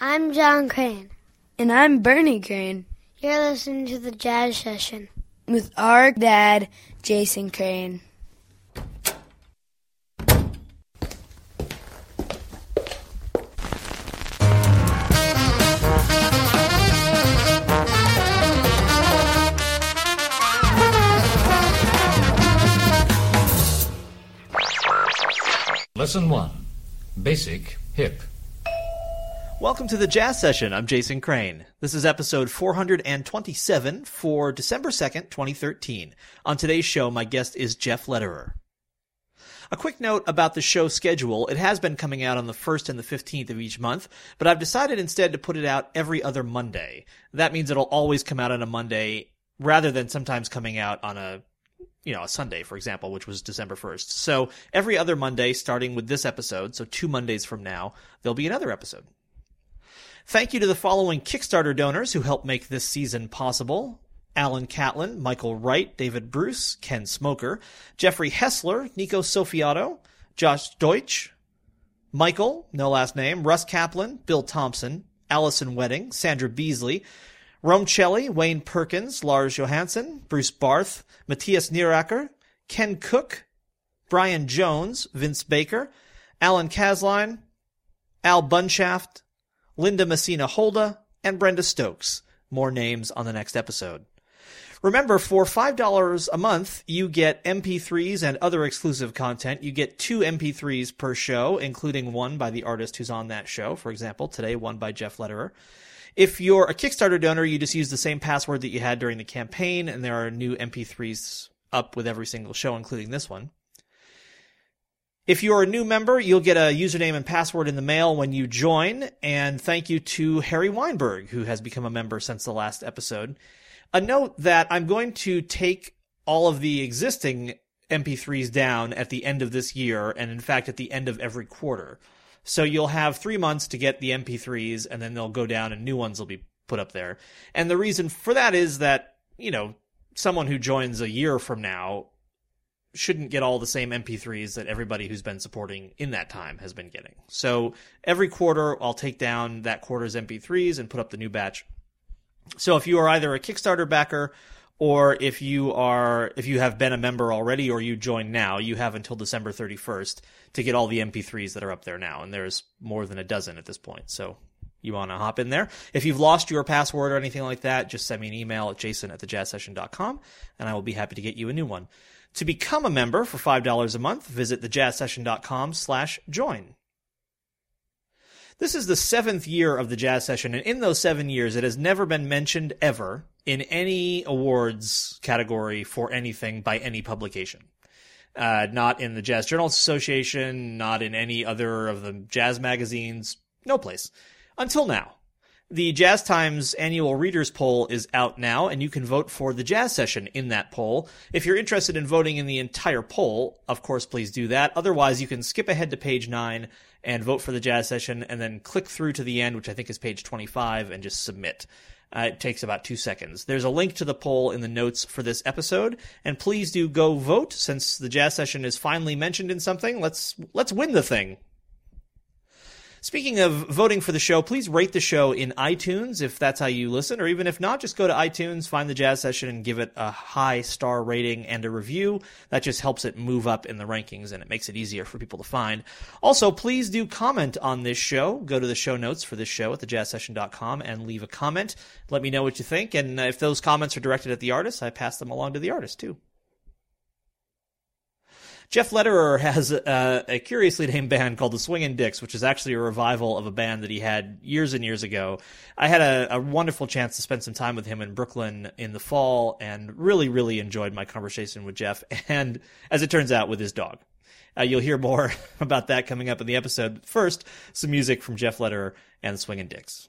I'm John Crane. And I'm Bernie Crane. You're listening to the Jazz Session with our dad, Jason Crane. Lesson 1 Basic Hip. Welcome to the Jazz Session. I'm Jason Crane. This is episode 427 for December 2nd, 2013. On today's show, my guest is Jeff Lederer. A quick note about the show schedule. It has been coming out on the 1st and the 15th of each month, but I've decided instead to put it out every other Monday. That means it'll always come out on a Monday rather than sometimes coming out on a you know, a Sunday, for example, which was December 1st. So every other Monday, starting with this episode, so two Mondays from now, there'll be another episode. Thank you to the following Kickstarter donors who helped make this season possible. Alan Catlin, Michael Wright, David Bruce, Ken Smoker, Jeffrey Hessler, Nico Soffiato, Josh Deutsch, Michael, no last name, Russ Kaplan, Bill Thompson, Allison Wedding, Sandra Beasley, Rome Shelley, Wayne Perkins, Lars Johansson, Bruce Barth, Matthias Nieracker, Ken Cook, Brian Jones, Vince Baker, Alan Casline, Al Bunshaft, Linda Messina Holda, and Brenda Stokes. More names on the next episode. Remember, for $5 a month, you get MP3s and other exclusive content. You get two MP3s per show, including one by the artist who's on that show. For example, today, one by Jeff Lederer. If you're a Kickstarter donor, you just use the same password that you had during the campaign, and there are new MP3s up with every single show, including this one. If you're a new member, you'll get a username and password in the mail when you join. And thank you to Harry Weinberg, who has become a member since the last episode. A note that I'm going to take all of the existing MP3s down at the end of this year, and in fact, at the end of every quarter. So you'll have three months to get the MP3s, and then they'll go down and new ones will be put up there. And the reason for that is that, you know, someone who joins a year from now shouldn't get all the same MP3s that everybody who's been supporting in that time has been getting. So every quarter, I'll take down that quarter's MP3s and put up the new batch. So if you are either a Kickstarter backer or if you are if you have been a member already or you join now you have until december 31st to get all the mp3s that are up there now and there's more than a dozen at this point so you want to hop in there if you've lost your password or anything like that just send me an email at jason at thejazzsession.com and i will be happy to get you a new one to become a member for $5 a month visit thejazzsession.com slash join this is the seventh year of the jazz session and in those seven years it has never been mentioned ever in any awards category for anything by any publication. Uh, not in the Jazz Journalists Association, not in any other of the jazz magazines, no place. Until now. The Jazz Times annual readers poll is out now, and you can vote for the jazz session in that poll. If you're interested in voting in the entire poll, of course, please do that. Otherwise, you can skip ahead to page 9 and vote for the jazz session, and then click through to the end, which I think is page 25, and just submit. Uh, it takes about two seconds. There's a link to the poll in the notes for this episode, and please do go vote since the jazz session is finally mentioned in something. Let's let's win the thing. Speaking of voting for the show, please rate the show in iTunes if that's how you listen, or even if not, just go to iTunes, find the jazz session, and give it a high star rating and a review. That just helps it move up in the rankings and it makes it easier for people to find. Also, please do comment on this show. Go to the show notes for this show at thejazzsession.com and leave a comment. Let me know what you think. And if those comments are directed at the artist, I pass them along to the artist too. Jeff Lederer has a, curiously named band called the Swingin' Dicks, which is actually a revival of a band that he had years and years ago. I had a, a wonderful chance to spend some time with him in Brooklyn in the fall and really, really enjoyed my conversation with Jeff and, as it turns out, with his dog. Uh, you'll hear more about that coming up in the episode. First, some music from Jeff Lederer and the Swingin' Dicks.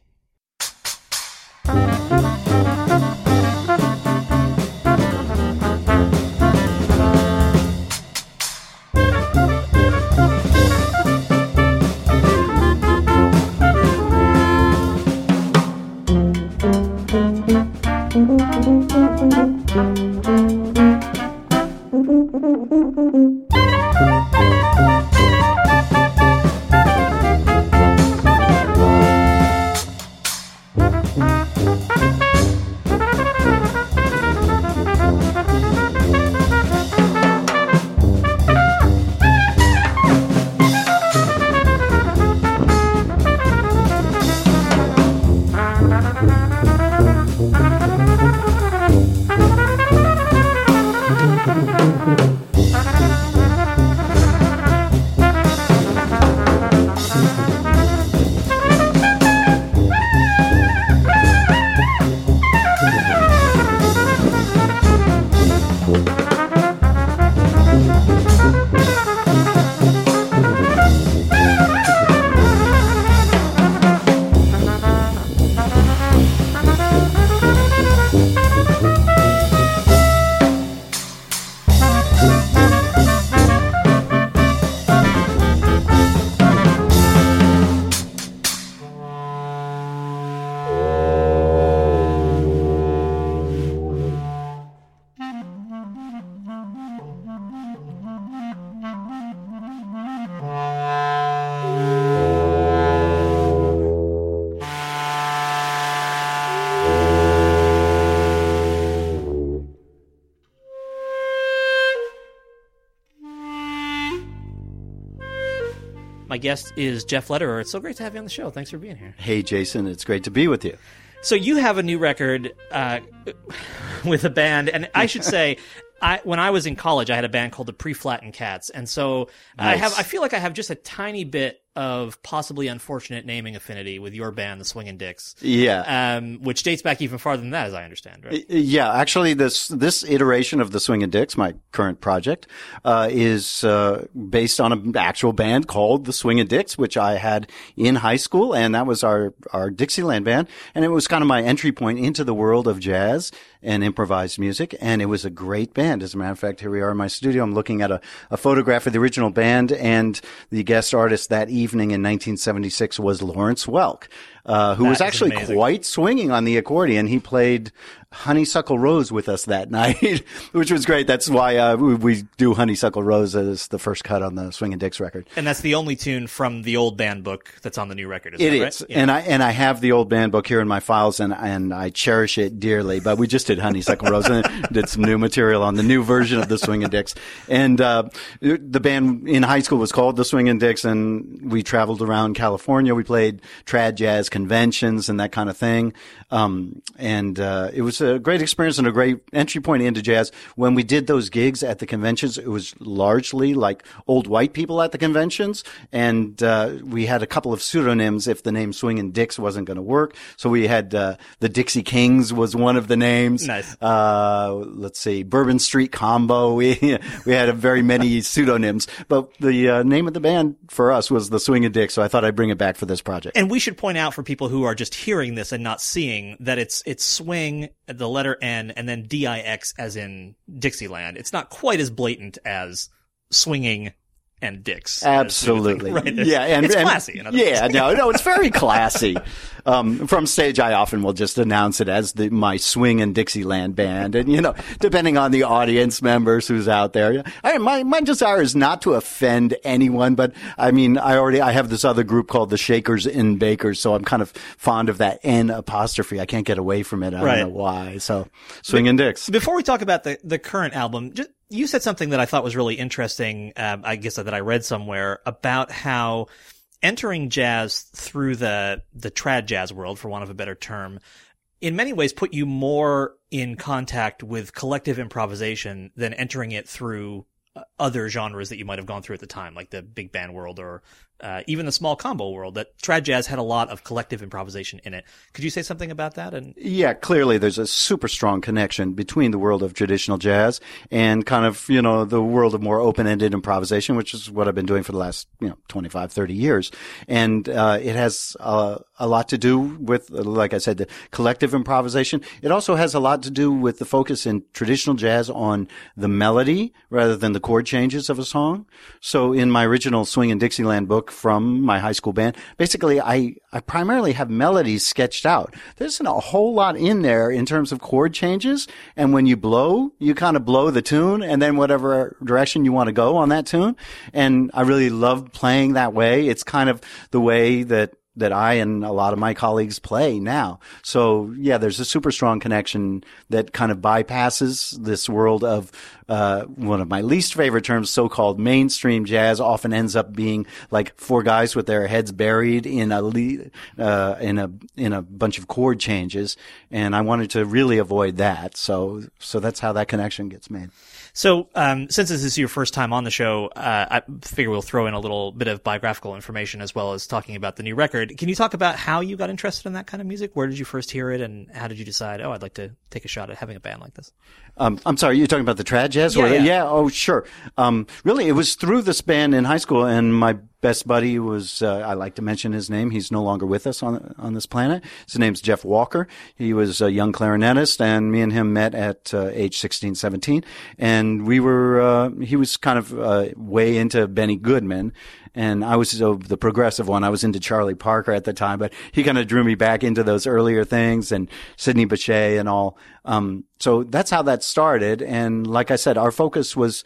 Guest is Jeff Lederer. It's so great to have you on the show. Thanks for being here. Hey, Jason, it's great to be with you. So you have a new record uh, with a band, and I should say, I when I was in college, I had a band called the Pre-Flattened Cats, and so I have I feel like I have just a tiny bit of possibly unfortunate naming affinity with your band, the Swingin' Dicks, Yeah. um, which dates back even farther than that, as I understand, right? Yeah, actually, this this iteration of the Swingin' Dicks, my current project, uh, is uh, based on an actual band called the Swingin' Dicks, which I had in high school, and that was our our Dixieland band, and it was kind of my entry point into the world of jazz and improvised music, and it was a great band. As a matter of fact, here we are in my studio. I'm looking at a, a photograph of the original band, and the guest artist that evening in 1976 was Lawrence Welk, uh, who That was actually quite swinging on the accordion. He played Honeysuckle Rose with us that night, which was great. That's why uh, we, we do Honeysuckle Rose as the first cut on the Swingin' Dicks record. And that's the only tune from the old band book that's on the new record. Is It that is, right? Yeah. and I and I have the old band book here in my files, and and I cherish it dearly. But we just did Honeysuckle Rose and did some new material on the new version of the Swingin' Dicks, and uh, the band in high school was called the Swingin' Dicks, and we traveled around California. We played trad jazz conventions and that kind of thing, um, and uh, it was a great experience and a great entry point into jazz. When we did those gigs at the conventions, it was largely like old white people at the conventions, and uh, we had a couple of pseudonyms if the name Swing and Dicks wasn't going to work. So we had uh, the Dixie Kings was one of the names. Nice. Uh, let's see, Bourbon Street Combo. We we had a very many pseudonyms, but the uh, name of the band for us was the Swing and Dicks. So I thought I'd bring it back for this project. And we should point out for people who are just hearing this and not seeing that it's it's swing the letter N and then D I X as in Dixieland. It's not quite as blatant as swinging and dicks. as we would think, Absolutely. right? Yeah. And, it's and- classy. In other yeah. No, no, it's very classy. Um, from stage, I often will just announce it as the, my swing and Dixieland band. And, you know, depending on the audience members who's out there, I, my, my desire is not to offend anyone, but I mean, I already, I have this other group called the Shakers and Bakers. So I'm kind of fond of that N apostrophe. I can't get away from it. I Right. don't know why. So swing and Dicks. Before we talk about the the current album, just, you said something that I thought was really interesting. Um, I guess that I read somewhere about how entering jazz through the the trad jazz world, for want of a better term, in many ways put you more in contact with collective improvisation than entering it through uh, other genres that you might have gone through at the time, like the big band world or uh, even the small combo world. That trad jazz had a lot of collective improvisation in it. Could you say something about that? And Yeah, clearly there's a super strong connection between the world of traditional jazz and kind of, you know, the world of more open-ended improvisation, which is what I've been doing for the last, you know, 25, 30 years. And, uh, it has, uh, a lot to do with, like I said, the collective improvisation. It also has a lot to do with the focus in traditional jazz on the melody rather than the chord changes of a song. So in my original Swing and Dixieland book from my high school band, basically I, I primarily have melodies sketched out. There's isn't a whole lot in there in terms of chord changes. And when you blow, you kind of blow the tune and then whatever direction you want to go on that tune. And I really love playing that way. It's kind of the way that that I and a lot of my colleagues play now. So yeah, there's a super strong connection that kind of bypasses this world of uh, one of my least favorite terms, so-called mainstream jazz, often ends up being like four guys with their heads buried in a uh, in a in a bunch of chord changes, and I wanted to really avoid that. So so that's how that connection gets made. So, um, since this is your first time on the show, uh, I figure we'll throw in a little bit of biographical information as well as talking about the new record. Can you talk about how you got interested in that kind of music? Where did you first hear it, and how did you decide? Oh, I'd like to take a shot at having a band like this. Um, I'm sorry, you're talking about the trad jazz? Yeah, Or- yeah. Oh, sure. Um, really, it was through this band in high school, and my best buddy was, uh, I like to mention his name. He's no longer with us on, on this planet. His name's Jeff Walker. He was a young clarinetist, and me and him met at uh, age 16, 17. And we were, uh, he was kind of uh, way into Benny Goodman. And I was uh, the progressive one. I was into Charlie Parker at the time, but he kind of drew me back into those earlier things and Sidney Bechet and all. Um, so that's how that started. And like I said, our focus was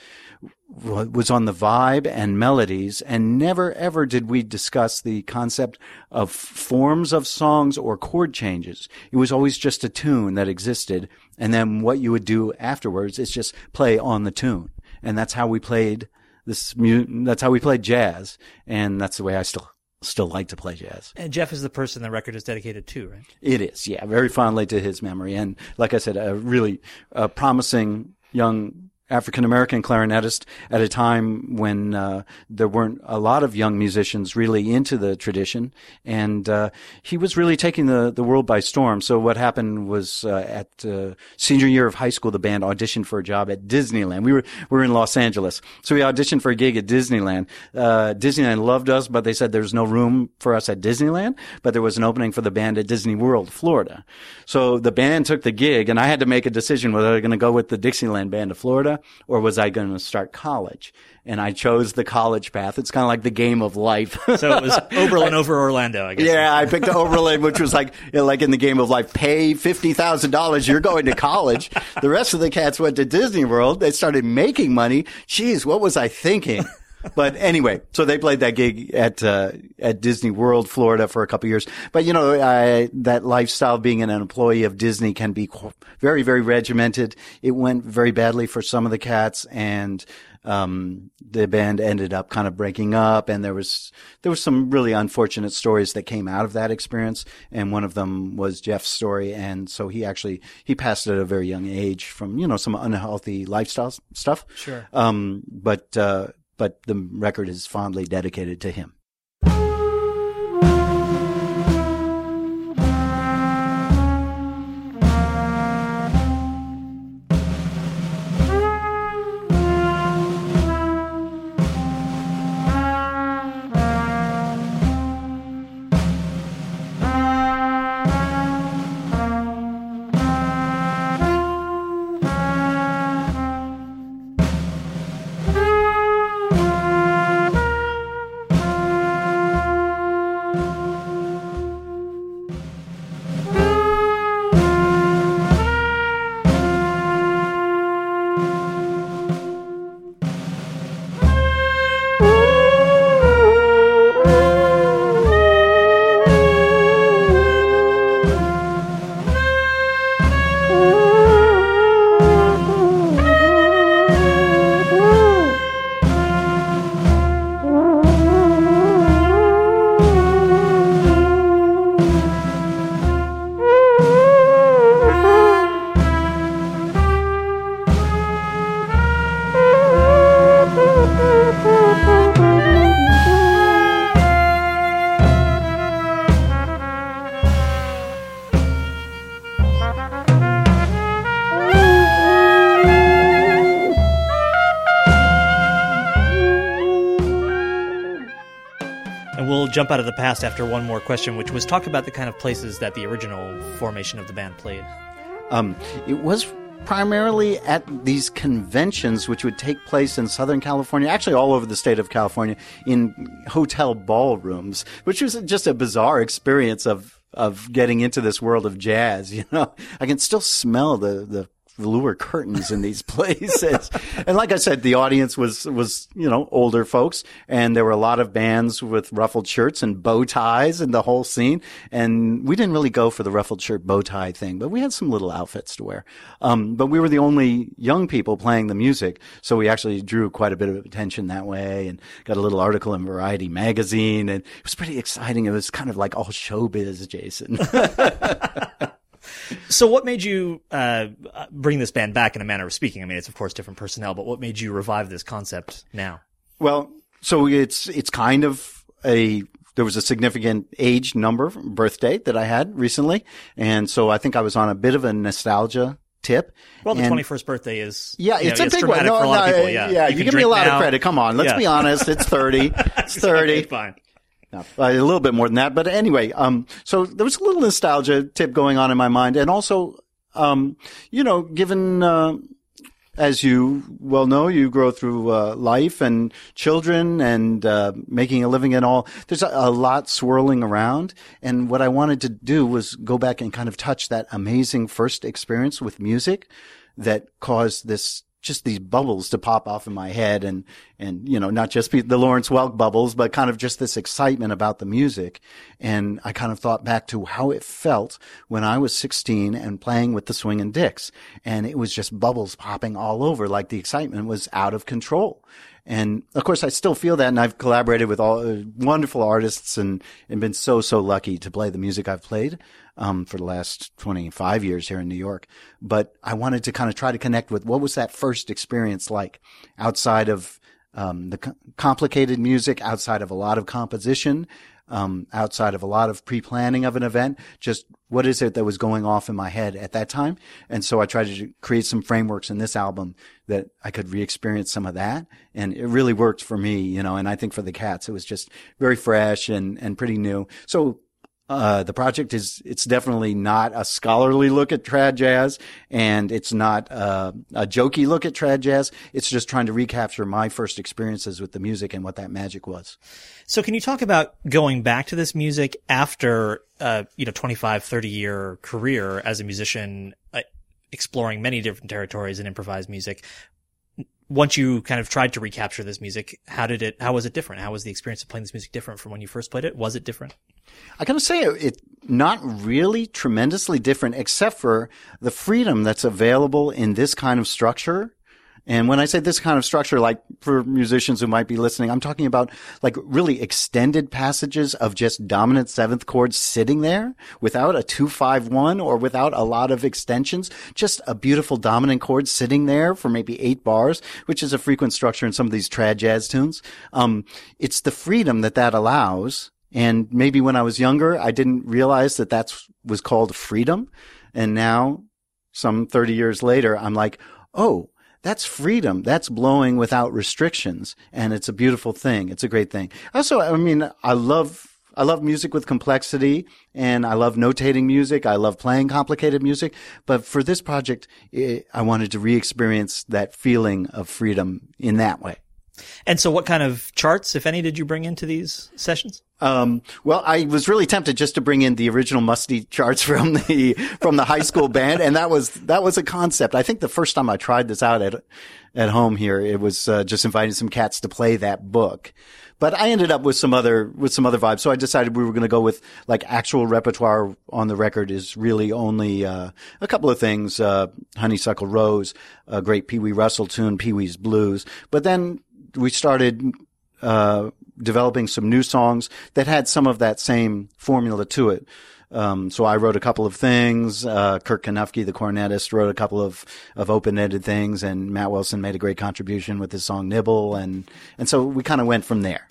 was on the vibe and melodies and never ever did we discuss the concept of forms of songs or chord changes. It was always just a tune that existed. And then what you would do afterwards is just play on the tune. And that's how we played this that's how we played jazz, and that's the way I still still like to play jazz. And Jeff is the person the record is dedicated to, right? It is, yeah, very fondly to his memory, and like I said, a really uh, promising young African American clarinetist at a time when uh, there weren't a lot of young musicians really into the tradition, and uh, he was really taking the, the world by storm. So what happened was uh, at uh, senior year of high school, the band auditioned for a job at Disneyland. We were we were in Los Angeles, so we auditioned for a gig at Disneyland. Uh, Disneyland loved us, but they said there was no room for us at Disneyland, but there was an opening for the band at Disney World, Florida. So the band took the gig, and I had to make a decision whether I was going to go with the Dixieland band to Florida or was I going to start college? And I chose the college path. It's kind of like the game of life. So it was Oberlin over Orlando, I guess. yeah, I picked Oberlin, which was like, you know, like in the game of life, pay $50,000. You're going to college. The rest of the cats went to Disney World. They started making money. Jeez, what was I thinking? But anyway, so they played that gig at uh, at Disney World, Florida, for a couple years. But you know, I, that lifestyle, being an employee of Disney, can be very, very regimented. It went very badly for some of the cats, and um, the band ended up kind of breaking up. And there was there was some really unfortunate stories that came out of that experience. And one of them was Jeff's story, and so he actually he passed at a very young age from you know some unhealthy lifestyle stuff. Sure. Um, but uh, but the record is fondly dedicated to him. Jump out of the past after one more question, which was talk about the kind of places that the original formation of the band played. Um, it was primarily at these conventions, which would take place in Southern California, actually all over the state of California, in hotel ballrooms, which was just a bizarre experience of of getting into this world of jazz. You know, I can still smell the the velour curtains in these places. and like I said, the audience was, was, you know, older folks and there were a lot of bands with ruffled shirts and bow ties and the whole scene. And we didn't really go for the ruffled shirt bow tie thing, but we had some little outfits to wear. Um, but we were the only young people playing the music. So we actually drew quite a bit of attention that way and got a little article in Variety magazine. And it was pretty exciting. It was kind of like all showbiz, Jason. So, what made you uh, bring this band back in a manner of speaking? I mean, it's of course different personnel, but what made you revive this concept now? Well, so it's it's kind of a there was a significant age number birth date that I had recently, and so I think I was on a bit of a nostalgia tip. Well, the twenty first birthday is Yeah, it's know, a big one. No, for a lot no, of people. Yeah, yeah. You, can give me a lot now. of credit. Come on, let's Yeah. be honest. It's thirty. It's thirty. Okay, fine. Uh, a little bit more than that, but anyway, um, so there was a little nostalgia tip going on in my mind, and also, um, you know, given, uh, as you well know, you grow through uh, life and children and uh, making a living and all. There's a, a lot swirling around, and what I wanted to do was go back and kind of touch that amazing first experience with music that caused this just these bubbles to pop off in my head and and you know not just the Lawrence Welk bubbles but kind of just this excitement about the music. And I kind of thought back to how it felt when I was 16 and playing with the Swingin' Dicks. And it was just bubbles popping all over like the excitement was out of control. And of course, I still feel that, and I've collaborated with all uh, wonderful artists, and and been so so lucky to play the music I've played um, for the last twenty five years here in New York. But I wanted to kind of try to connect with what was that first experience like outside of um, the co- complicated music, outside of a lot of composition, um, outside of a lot of pre-planning of an event. Just what is it that was going off in my head at that time? And so I tried to create some frameworks in this album that I could re-experience some of that. And it really worked for me, you know, and I think for the cats, it was just very fresh and, and pretty new. So uh, the project is, it's definitely not a scholarly look at trad jazz and it's not uh, a jokey look at trad jazz. It's just trying to recapture my first experiences with the music and what that magic was. So can you talk about going back to this music after, uh, you know, 25, 30 year career as a musician, uh, exploring many different territories in improvised music? Once you kind of tried to recapture this music, how did it, how was it different? How was the experience of playing this music different from when you first played it? Was it different? I gotta say, it not really tremendously different, except for the freedom that's available in this kind of structure. And when I say this kind of structure, like for musicians who might be listening, I'm talking about like really extended passages of just dominant seventh chords sitting there without a two, five, one or without a lot of extensions. Just a beautiful dominant chord sitting there for maybe eight bars, which is a frequent structure in some of these trad jazz tunes. Um, it's the freedom that that allows and maybe when I was younger, I didn't realize that that was called freedom. And now, some 30 years later, I'm like, oh, that's freedom. That's blowing without restrictions. And it's a beautiful thing. It's a great thing. Also, I mean, I love, I love music with complexity and I love notating music. I love playing complicated music. But for this project, it, I wanted to re-experience that feeling of freedom in that way. And so what kind of charts, if any, did you bring into these sessions? Um, well, I was really tempted just to bring in the original Musty charts from the from the high school band, and that was that was a concept. I think the first time I tried this out at at home here, it was uh, just inviting some cats to play that book. But I ended up with some other with some other vibes, so I decided we were going to go with like actual repertoire on the record is really only uh, a couple of things: uh, Honeysuckle Rose, a great Pee Wee Russell tune, Pee Wee's Blues. But then we started uh, developing some new songs that had some of that same formula to it. Um, so I wrote a couple of things. Uh, Kirk Knuffke, the cornetist, wrote a couple of, of open-ended things, and Matt Wilson made a great contribution with his song "Nibble," and and so we kind of went from there.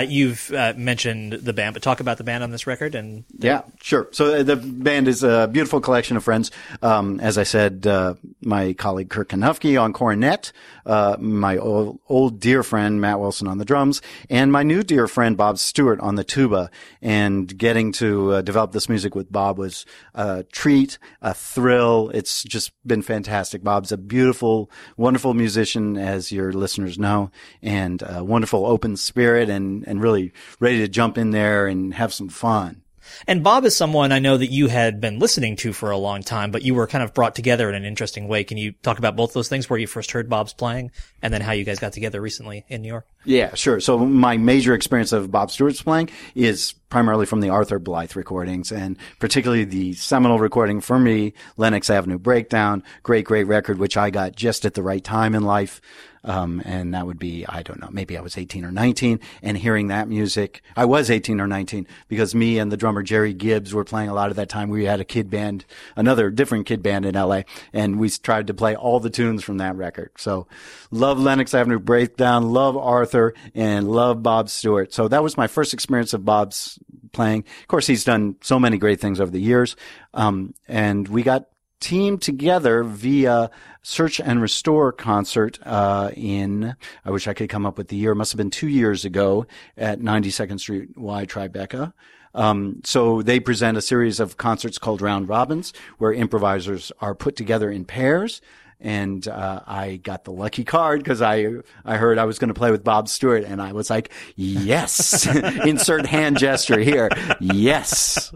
Uh, you've uh, mentioned the band, but talk about the band on this record and Yeah, sure. So uh, the band is a beautiful collection of friends. Um, as I said, uh, my colleague Kirk Knuffke on cornet, uh, my old, old dear friend Matt Wilson on the drums, and my new dear friend Bob Stewart on the tuba. And getting to uh, develop this music with Bob was a treat, a thrill. It's just been fantastic. Bob's a beautiful, wonderful musician, as your listeners know, and a wonderful open spirit and, and really ready to jump in there and have some fun. And Bob is someone I know that you had been listening to for a long time, but you were kind of brought together in an interesting way. Can you talk about both those things where you first heard Bob's playing and then how you guys got together recently in New York? Yeah, sure. So my major experience of Bob Stewart's playing is primarily from the Arthur Blythe recordings and particularly the seminal recording for me, Lenox Avenue Breakdown, great, great record, which I got just at the right time in life. Um, and that would be, I don't know, maybe I was 18 or 19 and hearing that music. I was 18 or 19 because me and the drummer Jerry Gibbs were playing a lot of that time. We had a kid band, another different kid band in LA and we tried to play all the tunes from that record. So love Lenox Avenue Breakdown, love Arthur and love Bob Stewart. So that was my first experience of Bob's playing. Of course, he's done so many great things over the years. Um, and we got teamed together via Search and Restore concert uh, in, I wish I could come up with the year, it must have been two years ago at 92nd Street Y Tribeca. Um, so they present a series of concerts called Round Robins, where improvisers are put together in pairs. And uh, I got the lucky card because I I heard I was going to play with Bob Stewart, and I was like, yes, insert hand gesture here, yes.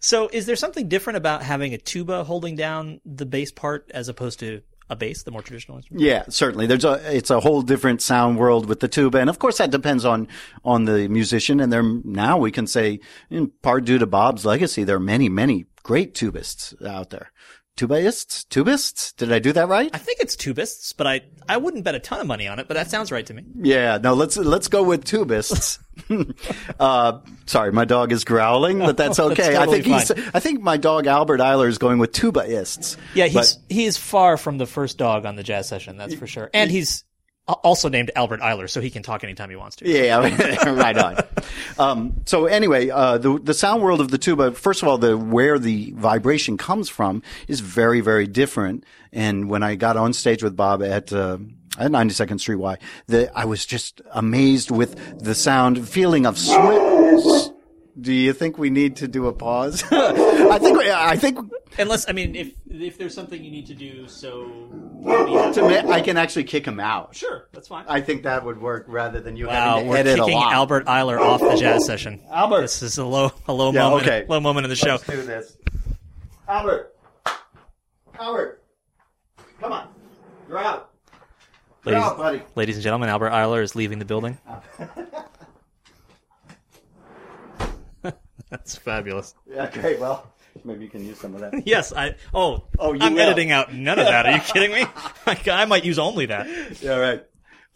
So is there something different about having a tuba holding down the bass part as opposed to a bass, the more traditional instrument? Yeah, certainly. There's a it's a whole different sound world with the tuba, and of course that depends on on the musician. And there now we can say, in part due to Bob's legacy, there are many many great tubists out there. Tubaists, tubists. Did I do that right? I think it's tubists, but I I wouldn't bet a ton of money on it, but that sounds right to me. Yeah, no, let's let's go with tubists. uh, sorry, my dog is growling, but that's That's okay. totally I think he's. I think my dog Albert Ayler is going with tubaists. Yeah, he's But- he is far from the first dog on the jazz session, that's for sure. And he's also named Albert Ayler, so he can talk anytime he wants to. Yeah, right on. Um, so anyway, uh, the the sound world of the tuba. First of all, the where the vibration comes from is very very different. And when I got on stage with Bob at uh, at 92nd Street Y, the, I was just amazed with the sound, feeling of swing. Do you think we need to do a pause? I think we- I think Unless I mean if if there's something you need to do so to ma- I can actually kick him out. Sure, that's fine. I think that would work rather than you Wow, having to we're edit a kicking lot. Albert Ayler off the jazz session. Albert. This is a low a low Yeah, moment okay. low moment in the show. Let's do this. Albert. Albert. Come on. You're out. You're Ladies, out, buddy. ladies and gentlemen, Albert Ayler is leaving the building. That's fabulous. Yeah, great. Well, maybe you can use some of that. Yes, I. Oh, Oh, you I'm will. editing out none of that. Are you kidding me? I might use only that. yeah, right.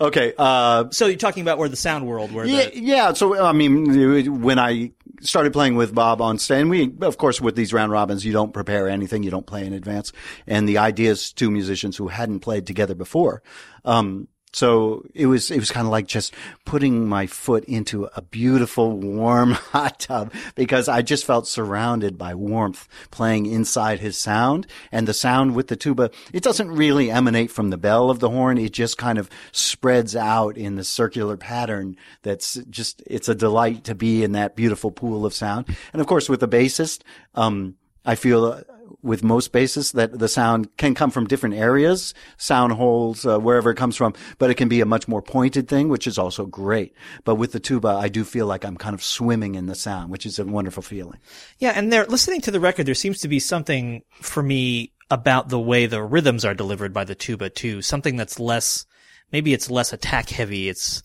Okay. Uh, So you're talking about where the sound world, where yeah, the yeah. So, I mean, when I started playing with Bob on stage, and we, of course, with these round robins, you don't prepare anything. You don't play in advance. And the idea is two musicians who hadn't played together before. Um, so it was, it was kind of like just putting my foot into a beautiful, warm hot tub because I just felt surrounded by warmth playing inside his sound and the sound with the tuba. It doesn't really emanate from the bell of the horn. It just kind of spreads out in the circular pattern. That's just, it's a delight to be in that beautiful pool of sound. And of course, with the bassist, um, I feel with most bassists that the sound can come from different areas, sound holes, uh, wherever it comes from, but it can be a much more pointed thing, which is also great. But with the tuba, I do feel like I'm kind of swimming in the sound, which is a wonderful feeling. yeah, and there listening to the record, there seems to be something for me about the way the rhythms are delivered by the tuba too. Something that's less, maybe it's less attack heavy. It's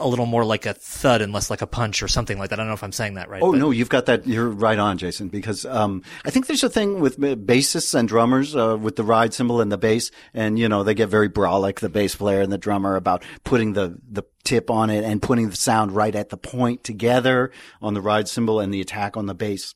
a little more like a thud and less like a punch or something like that. I don't know if I'm saying that right. Oh but- no, you've got that. You're right on, Jason. Because um, I think there's a thing with bassists and drummers uh, with the ride cymbal and the bass, and you know they get very brolic, the bass player and the drummer, about putting the the tip on it and putting the sound right at the point together on the ride cymbal and the attack on the bass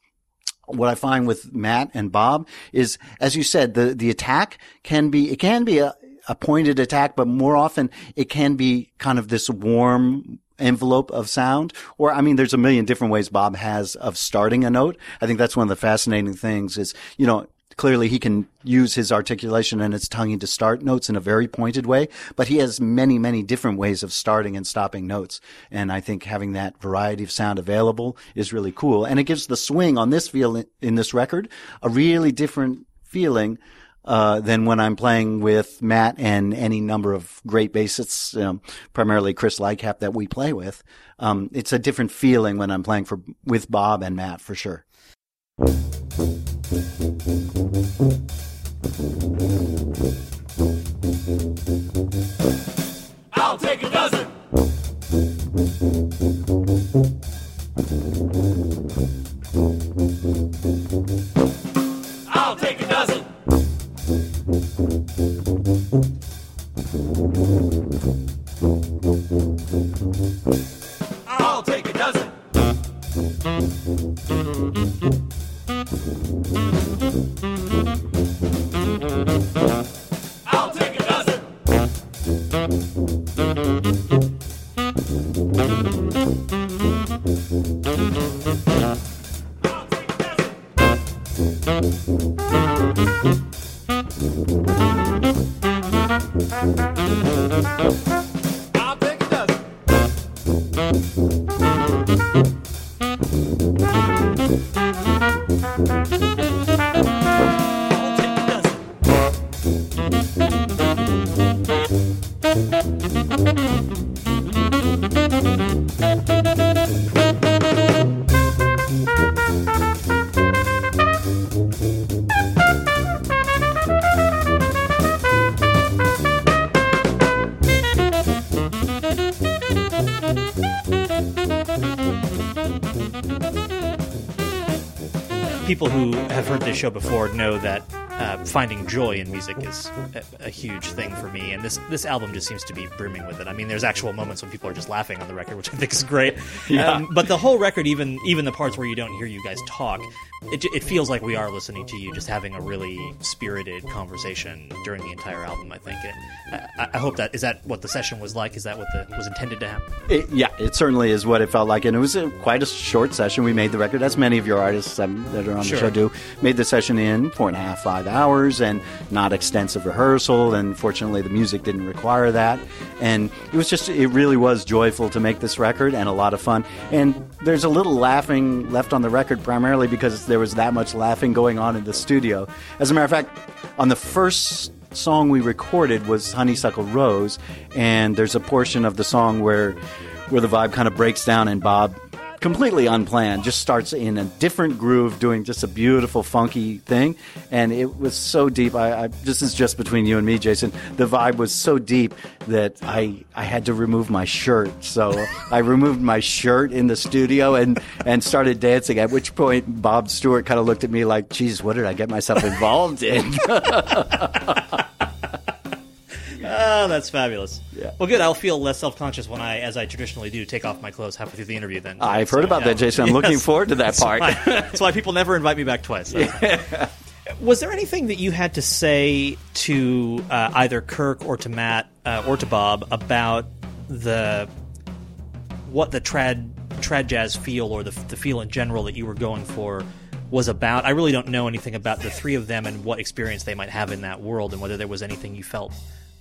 what I find with Matt and Bob is, as you said, the, the attack can be, it can be a, a pointed attack, but more often it can be kind of this warm envelope of sound. Or, I mean, there's a million different ways Bob has of starting a note. I think that's one of the fascinating things is, you know, clearly he can use his articulation and his tonguing to start notes in a very pointed way, but he has many, many different ways of starting and stopping notes. And I think having that variety of sound available is really cool. And it gives the swing on this feel in this record a really different feeling. Uh, than when I'm playing with Matt and any number of great bassists, um, primarily Chris Lightcap that we play with. Um, it's a different feeling when I'm playing for with Bob and Matt for sure. People who have heard this show before know that uh, finding joy in music is a, a huge thing for me, and this this album just seems to be brimming with it. I mean, there's actual moments when people are just laughing on the record, which I think is great. Um, but the whole record, even even the parts where you don't hear you guys talk, it, it feels like we are listening to you, just having a really spirited conversation during the entire album. I think. It, I, I hope that is that what the session was like. Is that what the was intended to happen? It, yeah, it certainly is what it felt like, and it was a, quite a short session. We made the record, as many of your artists um, that are on Sure. the show do. Made the session in four and a half, five hours, and not extensive rehearsal. And fortunately, the music didn't require that. And it was just, it really was joyful to make this record, and a lot of fun. And there's a little laughing left on the record, primarily because there was that much laughing going on in the studio. As a matter of fact, on the first song we recorded was Honeysuckle Rose, and there's a portion of the song where where the vibe kind of breaks down and Bob completely unplanned just starts in a different groove doing just a beautiful funky thing. And it was so deep. I, I this is just between you and me jason. The vibe was so deep that i i had to remove my shirt. So i removed my shirt in the studio and and started dancing at which point bob stewart kind of looked at me like geez what did i get myself involved in Oh, that's fabulous. Yeah. Well, good. I'll feel less self conscious when I, as I traditionally do, take off my clothes halfway through the interview. Then I've heard about yeah. that, Jason. I'm looking forward to that That's part. why- That's why people never invite me back twice. Was there anything that you had to say to uh, either Kirk or to Matt uh, or to Bob about the what the trad trad jazz feel or the, the feel in general that you were going for was about? I really don't know anything about the three of them and what experience they might have in that world, and whether there was anything you felt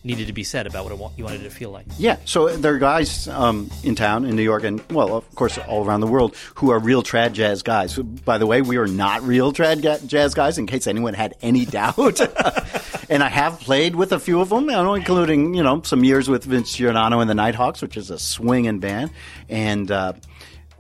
needed to be said about what you wanted it to feel like. Yeah, so there are guys um, in town in New York and well, of course, all around the world who are real trad jazz guys. By the way, we are not real trad ga- jazz guys, in case anyone had any doubt. and I have played with a few of them, including you know some years with Vince Giordano and the Nighthawks, which is a swinging band, and. Uh,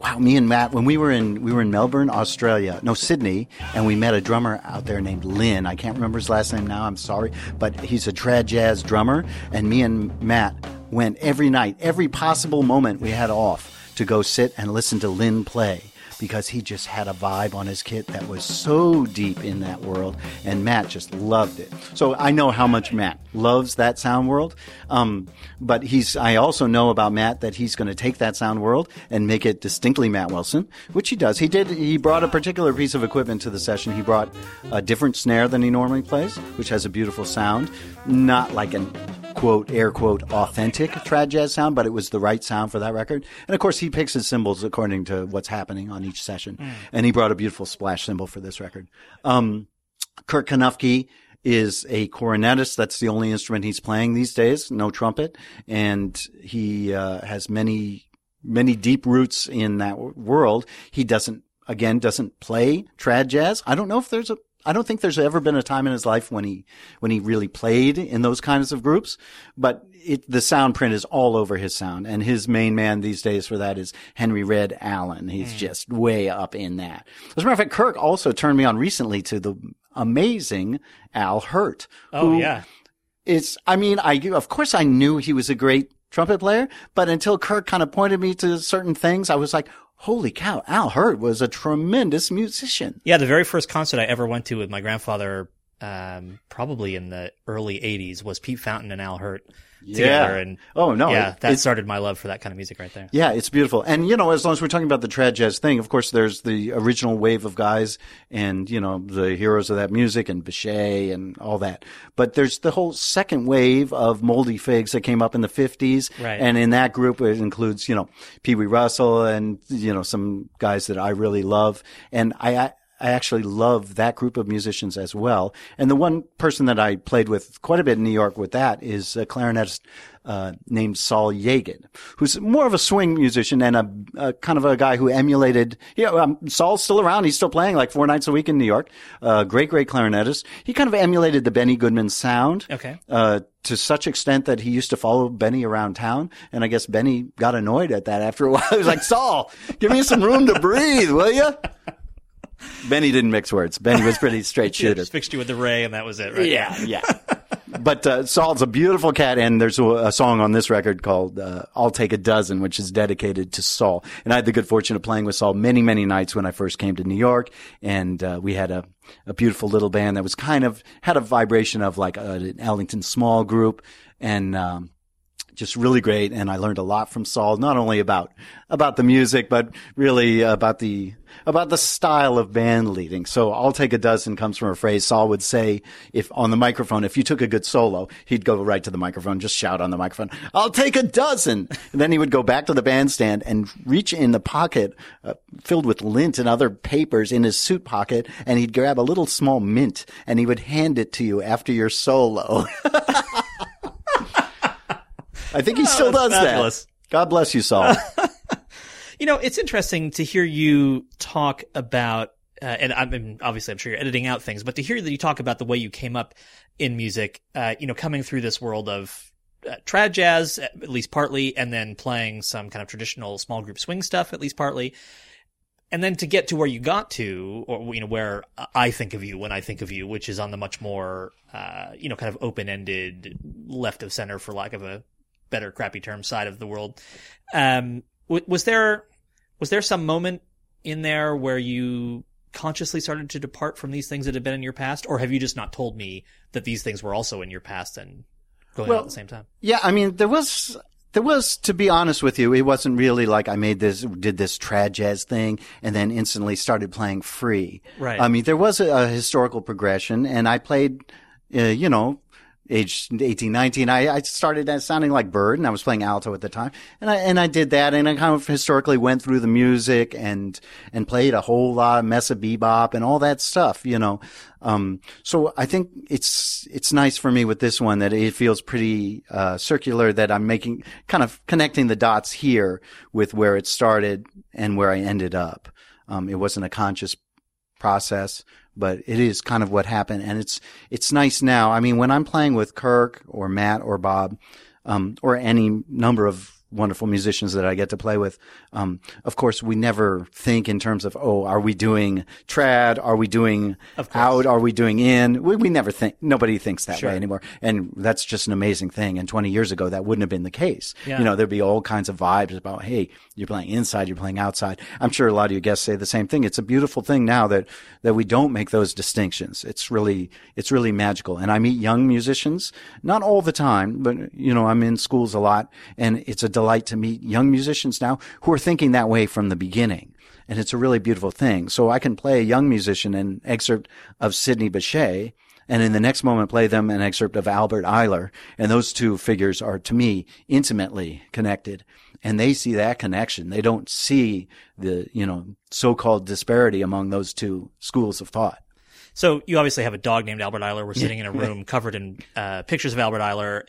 Wow, me and Matt, when we were in we were in Melbourne, Australia, no Sydney, and we met a drummer out there named Lynn. I can't remember his last name now. I'm sorry, but he's a trad jazz drummer, and me and Matt went every night, every possible moment we had off to go sit and listen to Lynn play because he just had a vibe on his kit that was so deep in that world, and Matt just loved it. So I know how much Matt loves that sound world, um, but he's. I also know about Matt that he's going to take that sound world and make it distinctly Matt Wilson, which he does. He did. He brought a particular piece of equipment to the session. He brought a different snare than he normally plays, which has a beautiful sound, not like an quote air quote authentic trad jazz sound, but it was the right sound for that record. And of course, he picks his cymbals according to what's happening on each session. And he brought a beautiful splash cymbal for this record. Um, Kirk Knuffke is a cornetist. That's the only instrument he's playing these days. No trumpet, and he uh, has many many deep roots in that w- world. He doesn't again doesn't play trad jazz. I don't know if there's a I don't think there's ever been a time in his life when he when he really played in those kinds of groups, but it, the sound print is all over his sound, and his main man these days for that is Henry Red Allen. He's mm. just way up in that. As a matter of fact, Kirk also turned me on recently to the amazing Al Hirt. Oh yeah. it's, I mean, I, of course I knew he was a great trumpet player, but until Kirk kind of pointed me to certain things, I was like, holy cow, Al Hirt was a tremendous musician. Yeah, the very first concert I ever went to with my grandfather, um, probably in the early '80s, was Pete Fountain and Al Hirt together, and Oh, no, yeah, it- that it- started my love for that kind of music right there. Yeah, it's beautiful. And, you know, as long as we're talking about the trad jazz thing, of course, there's the original wave of guys and, you know, the heroes of that music and Bechet and all that. But there's the whole second wave of moldy figs that came up in the 50s. Right. And in that group, it includes, you know, Pee Wee Russell and, you know, some guys that I really love. And I, I I actually love that group of musicians as well. And the one person that I played with quite a bit in New York with that is a clarinetist uh, named Sol Yaged, who's more of a swing musician and a, a kind of a guy who emulated. Yeah, um, Sol's still around. He's still playing like four nights a week in New York. Uh, great, great clarinetist. He kind of emulated the Benny Goodman sound. Okay. Uh, to such extent that he used to follow Benny around town. And I guess Benny got annoyed at that after a while. He was like, Sol, give me some room to breathe, will you? Benny didn't mix words. Benny was pretty straight shooter. just fixed you with the Ray, and that was it, right? Yeah, yeah. but uh, Sol's a beautiful cat, and there's a, a song on this record called uh, "I'll Take a Dozen," which is dedicated to Sol. And I had the good fortune of playing with Sol many, many nights when I first came to New York, and uh, we had a a beautiful little band that was kind of had a vibration of like a, an Ellington small group, and. Um, just really great. And I learned a lot from Sol, not only about, about the music, but really about the, about the style of band leading. So I'll take a dozen comes from a phrase Sol would say if on the microphone, if you took a good solo, he'd go right to the microphone, just shout on the microphone, I'll take a dozen. And then he would go back to the bandstand and reach in the pocket uh, filled with lint and other papers in his suit pocket. And he'd grab a little small mint and he would hand it to you after your solo. I think he still Oh, does fabulous. that. God bless you, Sol. You know, it's interesting to hear you talk about, uh, and I mean, obviously I'm sure you're editing out things, but to hear that you talk about the way you came up in music, uh, you know, coming through this world of uh, trad jazz, at least partly, and then playing some kind of traditional small group swing stuff, at least partly. And then to get to where you got to, or, you know, where I think of you when I think of you, which is on the much more, uh, you know, kind of open-ended left of center, for lack of a better crappy term, side of the world. Um, w- was there, was there some moment in there where you consciously started to depart from these things that had been in your past, or have you just not told me that these things were also in your past and going on at the same time? Yeah, I mean, there was, there was, to be honest with you, it wasn't really like I made this, did this trad jazz thing and then instantly started playing free. Right. I mean, there was a, a historical progression and I played, uh, you know, age 18, 19, I, I started sounding like Bird and I was playing alto at the time. And I, and I did that and I kind of historically went through the music and, and played a whole lot of Mesa bebop and all that stuff, you know. Um, so I think it's, it's nice for me with this one that it feels pretty, uh, circular that I'm making, kind of connecting the dots here with where it started and where I ended up. Um, it wasn't a conscious process, but it is kind of what happened. And it's, it's nice now. I mean, when I'm playing with Kirk or Matt or Bob, um, or any number of wonderful musicians that I get to play with. Um, of course, we never think in terms of, oh, are we doing trad? Are we doing out? Are we doing in? We, we never think, nobody thinks that Sure. way anymore. And that's just an amazing thing. And 20 years ago, that wouldn't have been the case. Yeah. You know, there'd be all kinds of vibes about, hey, you're playing inside, you're playing outside. I'm sure a lot of your guests say the same thing. It's a beautiful thing now that, that we don't make those distinctions. It's really, it's really magical. And I meet young musicians, not all the time, but, you know, I'm in schools a lot and it's a delight to meet young musicians now who are thinking that way from the beginning. And it's a really beautiful thing. So I can play a young musician an excerpt of Sidney Bechet and in the next moment play them an excerpt of Albert Ayler. And those two figures are to me intimately connected. And they see that connection. They don't see the, you know, so-called disparity among those two schools of thought. So you obviously have a dog named Albert Ayler. We're sitting in a room covered in uh, pictures of Albert Ayler.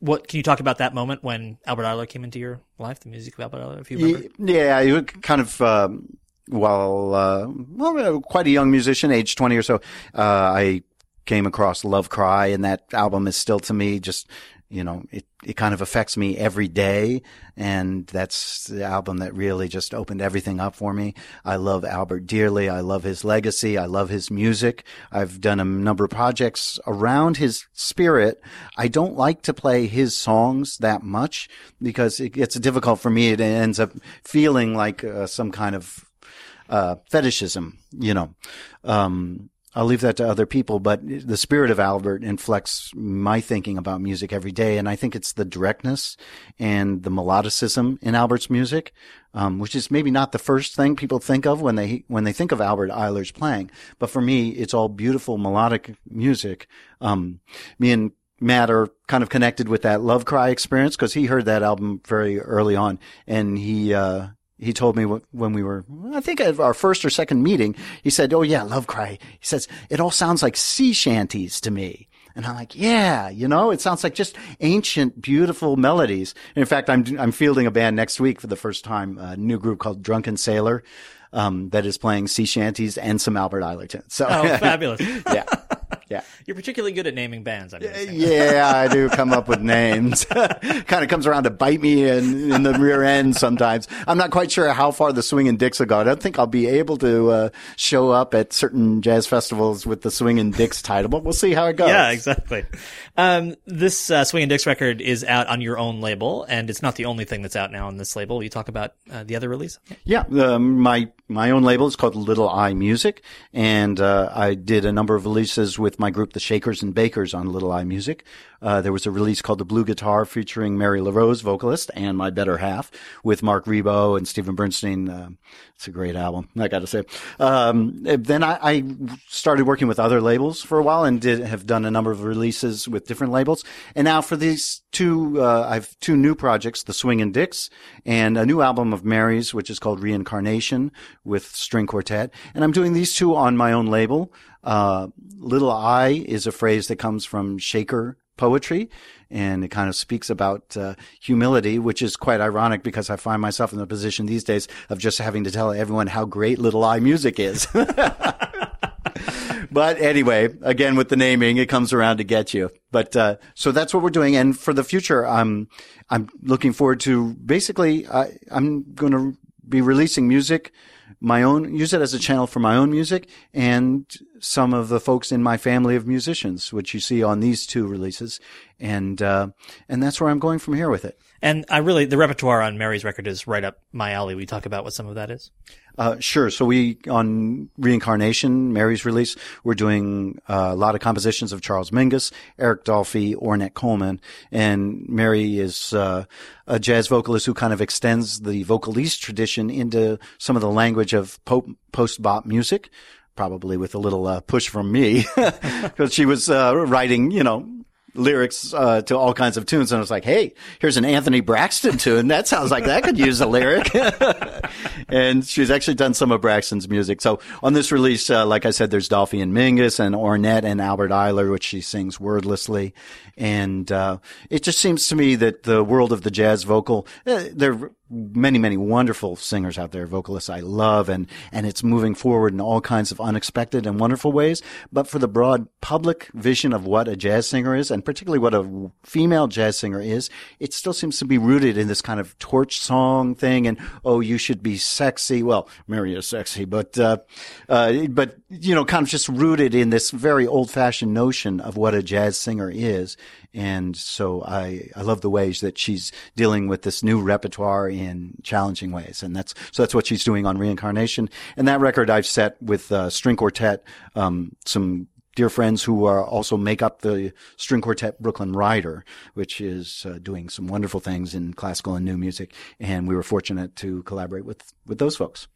What can you talk about that moment when Albert Ayler came into your life? The music of Albert Ayler, if you remember. Yeah, you kind of. Um, while uh, well, quite a young musician, age twenty or so, uh, I came across Love Cry, and that album is still to me just you know, it, it kind of affects me every day. And that's the album that really just opened everything up for me. I love Albert dearly. I love his legacy. I love his music. I've done a number of projects around his spirit. I don't like to play his songs that much because it gets difficult for me. It ends up feeling like uh, some kind of uh, fetishism, you know. Um, I'll leave that to other people, but the spirit of Albert inflects my thinking about music every day. And I think it's the directness and the melodicism in Albert's music, um, which is maybe not the first thing people think of when they, when they think of Albert Ayler's playing. But for me, it's all beautiful melodic music. Um, me and Matt are kind of connected with that Love Cry experience because he heard that album very early on and he, uh, he told me when we were, I think at our first or second meeting, he said, Oh yeah, Love Cry. He says, it all sounds like sea shanties to me. And I'm like, yeah, you know, it sounds like just ancient, beautiful melodies. And in fact, I'm, I'm fielding a band next week for the first time, a new group called Drunken Sailor. Um, that is playing sea shanties and some Albert Aylerton. So, Oh, fabulous. yeah. Yeah. You're particularly good at naming bands. I'm. Yeah, I do come up with names. kind of comes around to bite me in, in the rear end sometimes. I'm not quite sure how far the Swingin' Dicks will go. I don't think I'll be able to uh, show up at certain jazz festivals with the Swingin' Dicks title, but we'll see how it goes. Yeah, exactly. Um, this uh, Swing 'N Dix record is out on your own label, and it's not the only thing that's out now on this label. You talk about uh, the other release. Yeah, um, my my own label is called Little i Music, and uh, I did a number of releases with my group, the Shakers and Bakers, on Little i Music. Uh, there was a release called The Blue Guitar featuring Mary LaRose, vocalist, and my better half, with Marc Ribot and Steven Bernstein. Uh, it's a great album, I got to say. Um, then I, I started working with other labels for a while and did have done a number of releases with different labels. And now for these two, uh, I have two new projects, The Swing 'N Dix, and a new album of Mary's, which is called Reincarnation with string quartet. And I'm doing these two on my own label. Uh, little I is a phrase that comes from Shaker poetry and it kind of speaks about uh, humility which is quite ironic because i find myself in the position these days of just having to tell everyone how great little i music is but anyway again with the naming it comes around to get you but uh, so that's what we're doing and for the future i'm i'm looking forward to basically I, i'm going to be releasing music my own, use it as a channel for my own music and some of the folks in my family of musicians, which you see on these two releases. And, uh, and that's where I'm going from here with it. And I really, the repertoire on Mary's record is right up my alley. We talk about what some of that is. Uh, sure. So we, on Reincarnation, Mary's release, we're doing uh, a lot of compositions of Charles Mingus, Eric Dolphy, Ornette Coleman, and Mary is uh, a jazz vocalist who kind of extends the vocalese tradition into some of the language of po- post-bop music. Probably with a little uh, push from me, because she was uh, writing, you know, lyrics uh, to all kinds of tunes, and I was like, "Hey, here's an Anthony Braxton tune. That sounds like that could use a lyric." and she's actually done some of Braxton's music. So on this release, uh, like I said, there's Dolphy and Mingus and Ornette and Albert Ayler, which she sings wordlessly, and uh, it just seems to me that the world of the jazz vocal, uh, there many, many wonderful singers out there, vocalists I love, and, and it's moving forward in all kinds of unexpected and wonderful ways. But for the broad public vision of what a jazz singer is, and particularly what a female jazz singer is, it still seems to be rooted in this kind of torch song thing, and, oh, you should be sexy. Well, Mary is sexy, but, uh, uh, but, you know, kind of just rooted in this very old fashioned notion of what a jazz singer is. And so I, I love the ways that she's dealing with this new repertoire in challenging ways. And that's, so that's what she's doing on Reincarnation. And that record I've set with, uh, string quartet, um, some dear friends who are also make up the string quartet Brooklyn Rider, which is uh, doing some wonderful things in classical and new music. And we were fortunate to collaborate with, with those folks.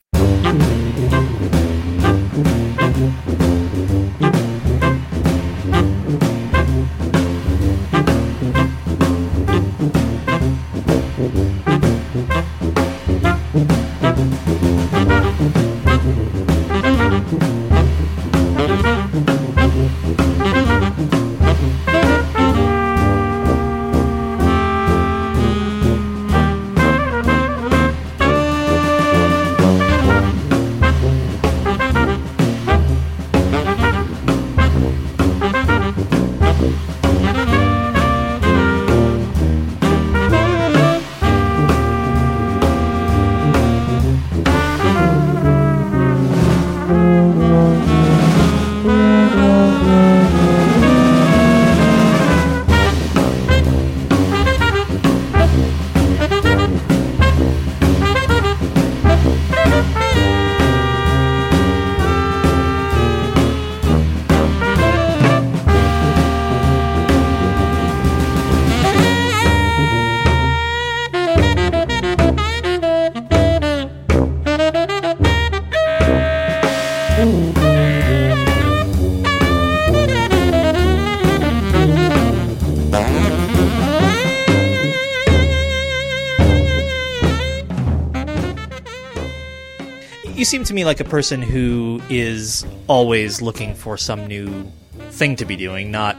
Seem to me like a person who is always looking for some new thing to be doing, not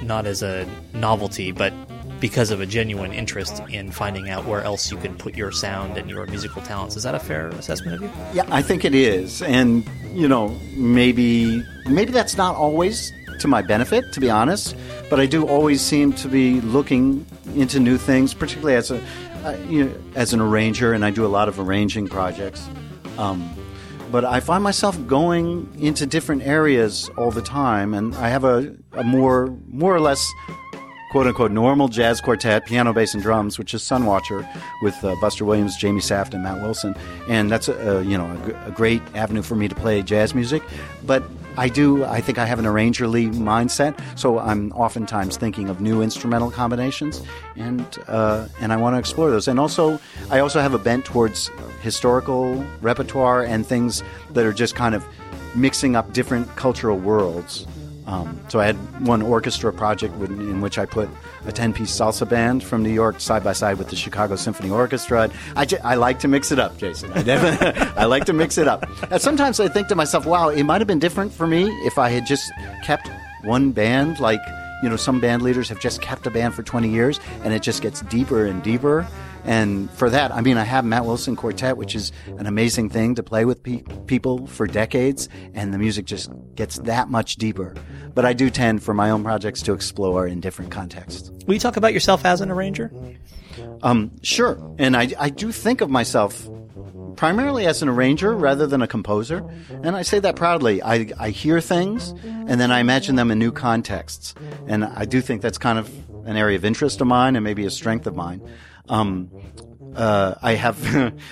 not as a novelty, but because of a genuine interest in finding out where else you can put your sound and your musical talents. Is that a fair assessment of you? Yeah, I think it is, and you know, maybe maybe that's not always to my benefit, to be honest. But I do always seem to be looking into new things, particularly as a uh, you know, as an arranger, and I do a lot of arranging projects. Um, but I find myself going into different areas all the time, and I have a, a more more or less quote unquote normal jazz quartet, piano, bass, and drums, which is Sunwatcher with uh, Buster Williams, Jamie Saft, and Matt Wilson, and that's a, a you know a, great avenue for me to play jazz music. But I do, I think I have an arrangerly mindset, so I'm oftentimes thinking of new instrumental combinations, and uh, and I want to explore those. And also, I also have a bent towards historical repertoire and things that are just kind of mixing up different cultural worlds. Um, so I had one orchestra project in, which I put a 10-piece salsa band from New York side by side with the Chicago Symphony Orchestra. I, like to mix it up, Jason. I, I like to mix it up. And sometimes I think to myself, wow, it might have been different for me if I had just kept one band like you know some band leaders have just kept a band for 20 years and it just gets deeper and deeper and for that i mean i have matt wilson quartet which is an amazing thing to play with pe- people for decades and the music just gets that much deeper but i do tend for my own projects to explore in different contexts Will you talk about yourself as an arranger? um, sure and I, I do think of myself primarily as an arranger rather than a composer. And I say that proudly. I, I hear things and then I imagine them in new contexts. And I do think that's kind of an area of interest of mine and maybe a strength of mine. Um, uh, I have,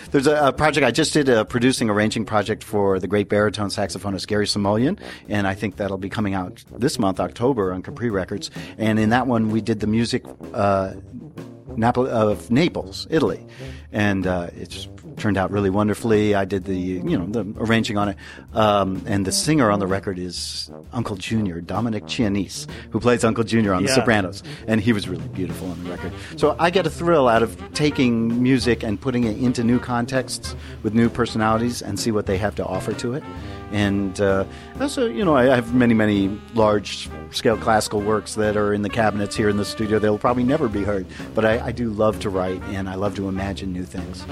there's a, a, project I just did a producing arranging project for the great baritone saxophonist Gary Smulyan, and I think that'll be coming out this month, October, on Capri Records. And in that one, we did the music, uh, Napoli, of Naples, Italy, and uh, it's turned out really wonderfully. I did the you know the arranging on it, um, and the singer on the record is Uncle Junior, Dominic Chianese, who plays Uncle Junior on The Yeah. Sopranos, and he was really beautiful on the record. So I get a thrill out of taking music and putting it into new contexts with new personalities and see what they have to offer to it. And uh, also, you know, I have many, many large scale classical works that are in the cabinets here in the studio. They'll probably never be heard. But I, I do love to write and I love to imagine new things.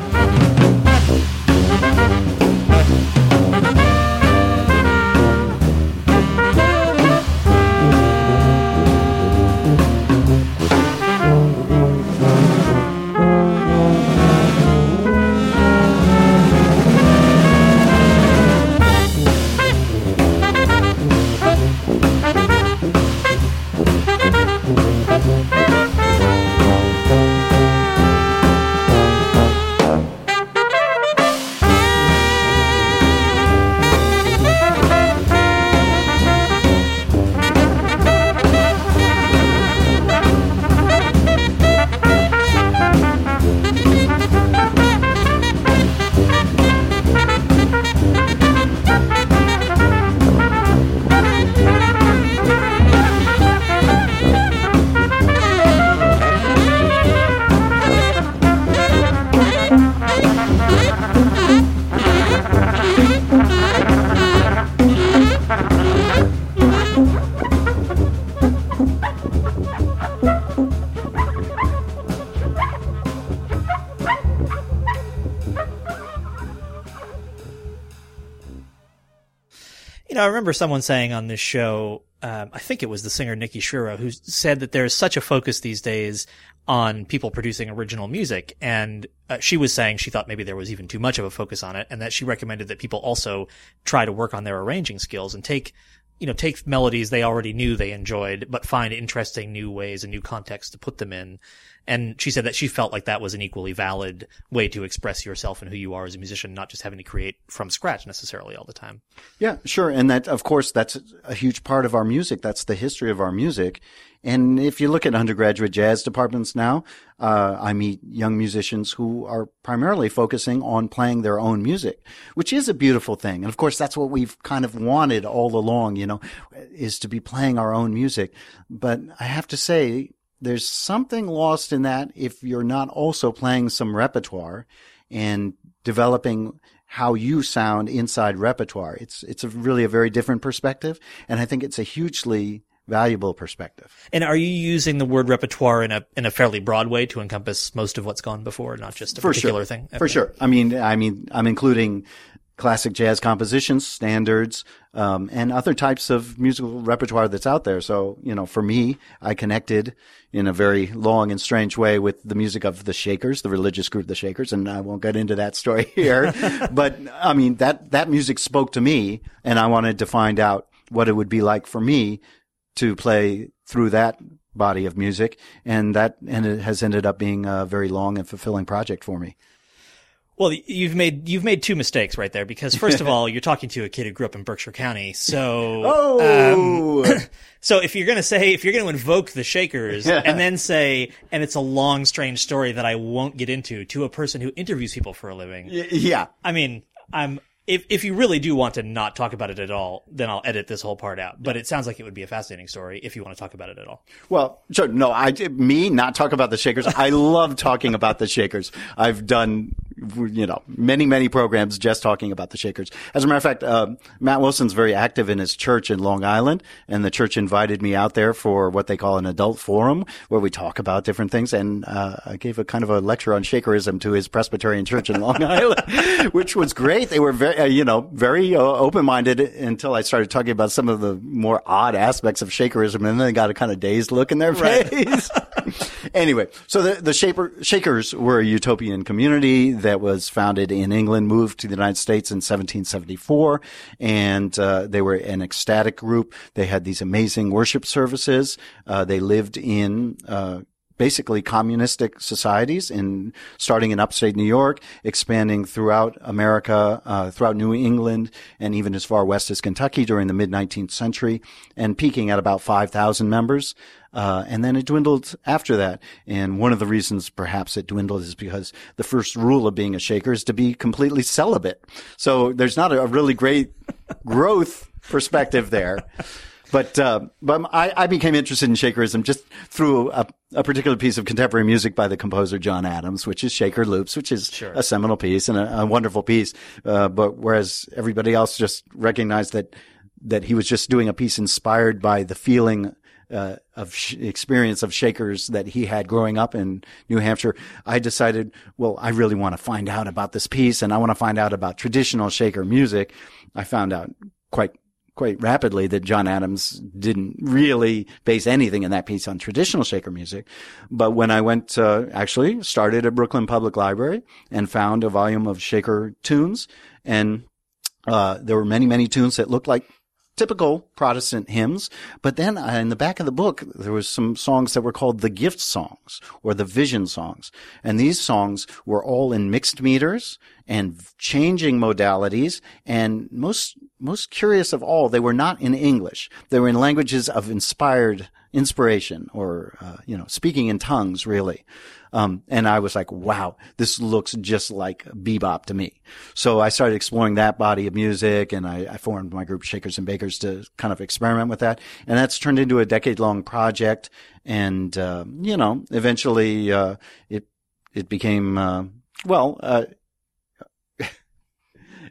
You know, I remember someone saying on this show, um, I think it was the singer Nicky Schrire, who said that there's such a focus these days on people producing original music. And uh, she was saying she thought maybe there was even too much of a focus on it and that she recommended that people also try to work on their arranging skills and take, you know, take melodies they already knew they enjoyed, but find interesting new ways and new contexts to put them in. And she said that she felt like that was an equally valid way to express yourself and who you are as a musician, not just having to create from scratch necessarily all the time. Yeah, sure. And that, of course, that's a huge part of our music. That's the history of our music. And if you look at undergraduate jazz departments now, uh, I meet young musicians who are primarily focusing on playing their own music, which is a beautiful thing. And of course, that's what we've kind of wanted all along, you know, is to be playing our own music. But I have to say, there's something lost in that if you're not also playing some repertoire and developing how you sound inside repertoire. It's it's a really a very different perspective, and I think it's a hugely valuable perspective. And are you using the word repertoire in a in a fairly broad way to encompass most of what's gone before, not just a For particular sure. thing? For sure. I mean, I mean, I'm including classic jazz compositions, standards, um, and other types of musical repertoire that's out there. So, you know, for me, I connected in a very long and strange way with the music of the Shakers, the religious group, the Shakers, and I won't get into that story here. but I mean, that, that music spoke to me and I wanted to find out what it would be like for me to play through that body of music. And that and it has ended up being a very long and fulfilling project for me. Well, you've made you've made two mistakes right there because first of all, you're talking to a kid who grew up in Berkshire County, so Oh, um, so if you're gonna say if you're gonna invoke the Shakers and then say and it's a long strange story that I won't get into to a person who interviews people for a living, Y- yeah. I mean, I'm if if you really do want to not talk about it at all, then I'll edit this whole part out. But it sounds like it would be a fascinating story if you want to talk about it at all. Well, sure. No, I me not talk about the Shakers. I love talking about the Shakers. I've done, you know, many many programs just talking about the Shakers. As a matter of fact, uh, Matt Wilson's very active in his church in Long Island, and the church invited me out there for what they call an adult forum, where we talk about different things. And uh, I gave a kind of a lecture on Shakerism to his Presbyterian church in Long Island, which was great. They were very, uh, you know, very uh, open minded until I started talking about some of the more odd aspects of Shakerism, and then they got a kind of dazed look in their face. anyway, so the, the Shaper, Shakers were a utopian community that was founded in England, moved to the United States in 1774, and uh, they were an ecstatic group. They had these amazing worship services. Uh, they lived in uh, basically communistic societies in starting in upstate New York, expanding throughout America, uh, throughout New England, and even as far west as Kentucky during the mid 19th century, and peaking at about 5,000 members. Uh, and then it dwindled after that. And one of the reasons perhaps it dwindled is because the first rule of being a shaker is to be completely celibate. So there's not a, a really great growth perspective there. But uh, but I, I became interested in Shakerism just through a, a particular piece of contemporary music by the composer John Adams, which is Shaker Loops, which is a seminal piece and a, a wonderful piece. Uh, but whereas everybody else just recognized that that he was just doing a piece inspired by the feeling uh, of sh- experience of Shakers that he had growing up in New Hampshire, I decided, well, I really want to find out about this piece and I want to find out about traditional Shaker music. I found out quite quite rapidly that John Adams didn't really base anything in that piece on traditional shaker music. But when I went, uh, actually started at Brooklyn Public Library and found a volume of shaker tunes and, uh, there were many, many tunes that looked like typical Protestant hymns. But then uh, in the back of the book, there was some songs that were called the gift songs or the vision songs. And these songs were all in mixed meters and changing modalities. And most, most curious of all, they were not in English. They were in languages of inspired inspiration or, uh, you know, speaking in tongues, really. Um, and I was like, wow, this looks just like bebop to me. So I started exploring that body of music and I, I formed my group Shakers and Bakers to kind of experiment with that. And that's turned into a decade long project. And, uh, you know, eventually, uh, it, it became, uh, well, uh,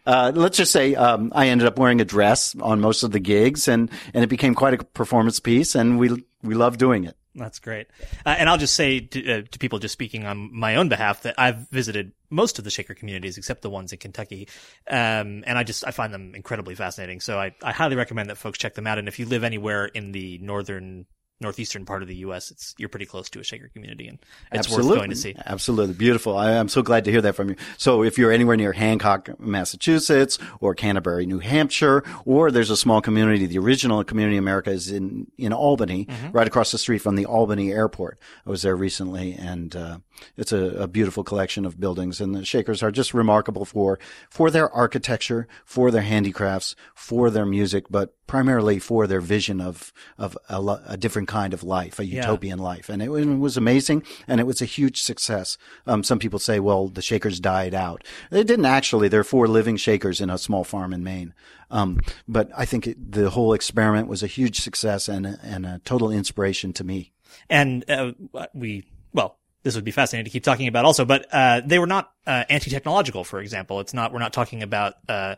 uh, let's just say um, I ended up wearing a dress on most of the gigs, and and it became quite a performance piece, and we we love doing it. That's great. Uh, and I'll just say to, uh, to people just speaking on my own behalf that I've visited most of the Shaker communities except the ones in Kentucky. Um, and I just, I find them incredibly fascinating. So I, I highly recommend that folks check them out. And if you live anywhere in the northern, northeastern part of the U.S., it's, you're pretty close to a Shaker community and it's Absolutely. worth going to see. Absolutely. Beautiful. I, I'm so glad to hear that from you. So if you're anywhere near Hancock, Massachusetts or Canterbury, New Hampshire, or there's a small community, the original community in America is in, in Albany, Mm-hmm. right across the street from the Albany airport. I was there recently and, uh, it's a, a beautiful collection of buildings and the Shakers are just remarkable for, for their architecture, for their handicrafts, for their music, but primarily for their vision of, of a, a different kind of life, a utopian life. And it, was- it was amazing and it was a huge success. Um, some people say, well, the Shakers died out. They didn't actually. There are four living Shakers in a small farm in Maine. Um, but I think it, the whole experiment was a huge success and, a- and a total inspiration to me. And, uh, we, well, this would be fascinating to keep talking about also, but uh, they were not uh, anti-technological, for example. It's not we're not talking about uh,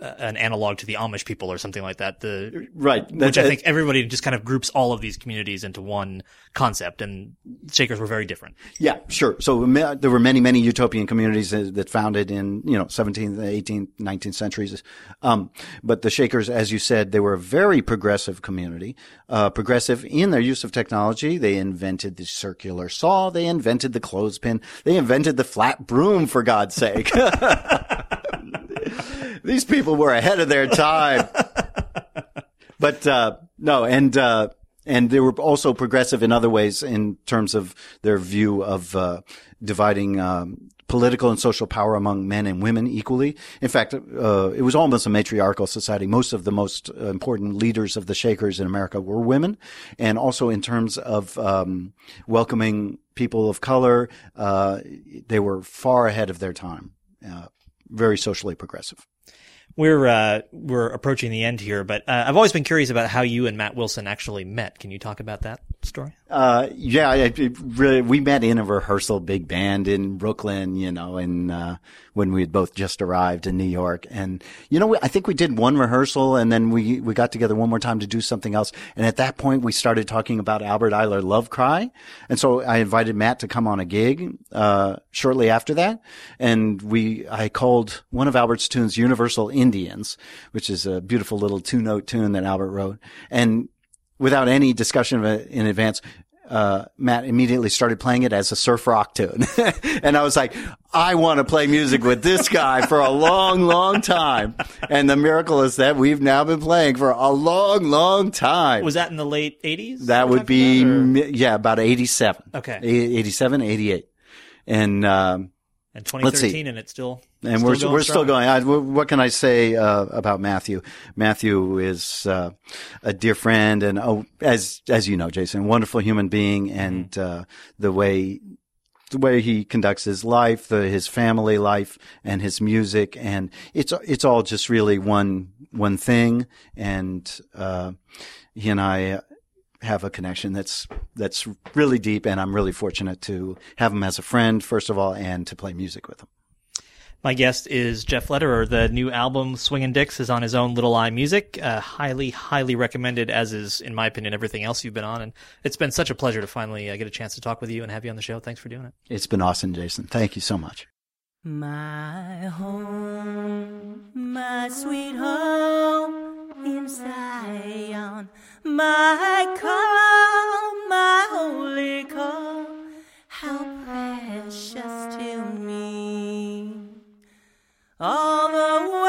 an analog to the Amish people or something like that. The Right. which I think everybody just kind of groups all of these communities into one concept, and Shakers were very different. Yeah, sure. So there were many, many utopian communities that that founded in, you know, 17th, 18th, 19th centuries. Um, but the Shakers, as you said, they were a very progressive community, uh, progressive in their use of technology. They invented the circular saw. They invented the clothespin. They invented the flat broom, for God's sake. These people were ahead of their time. but uh, no, and uh, and they were also progressive in other ways in terms of their view of uh, dividing um, political and social power among men and women equally. In fact, uh, it was almost a matriarchal society. Most of the most important leaders of the Shakers in America were women, and also in terms of um, welcoming people of color, uh, they were far ahead of their time. Uh, very socially progressive. We're uh, we're approaching the end here, but uh, I've always been curious about how you and Matt Wilson actually met. Can you talk about that story? Uh, yeah, it really, we met in a rehearsal big band in Brooklyn, you know, and, uh, when we had both just arrived in New York. And, you know, we, I think we did one rehearsal and then we, we got together one more time to do something else. And at that point, we started talking about Albert Ayler Love Cry. And so I invited Matt to come on a gig, uh, shortly after that. And we, I called one of Albert's tunes Universal Indians, which is a beautiful little two note tune that Albert wrote. And without any discussion of it in advance, uh, Matt immediately started playing it as a surf rock tune. and I was like, I want to play music with this guy for a long, long time. And the miracle is that we've now been playing for a long, long time. Was that in the late '80s? that would be, about, yeah, about 87. Okay. 87, 88. And, um, and 2013, and it's still and still we're going we're still going. I, what can I say uh, about Matthew? Matthew is uh, a dear friend, and oh, as as you know, Jason, wonderful human being, and uh, the way the way he conducts his life, the, his family life, and his music, and it's it's all just really one one thing, and uh, he and I have a connection that's that's really deep, and I'm really fortunate to have him as a friend, first of all, and to play music with him. My guest is Jeff Lederer. The new album Swingin' Dicks is on his own Little i Music. Uh, highly, highly recommended, as is, in my opinion, everything else you've been on. And it's been such a pleasure to finally uh, get a chance to talk with you and have you on the show. Thanks for doing it. It's been awesome, Jason. Thank you so much. My home, my sweet home in Zion, my calm, my holy calm, how precious to me. All the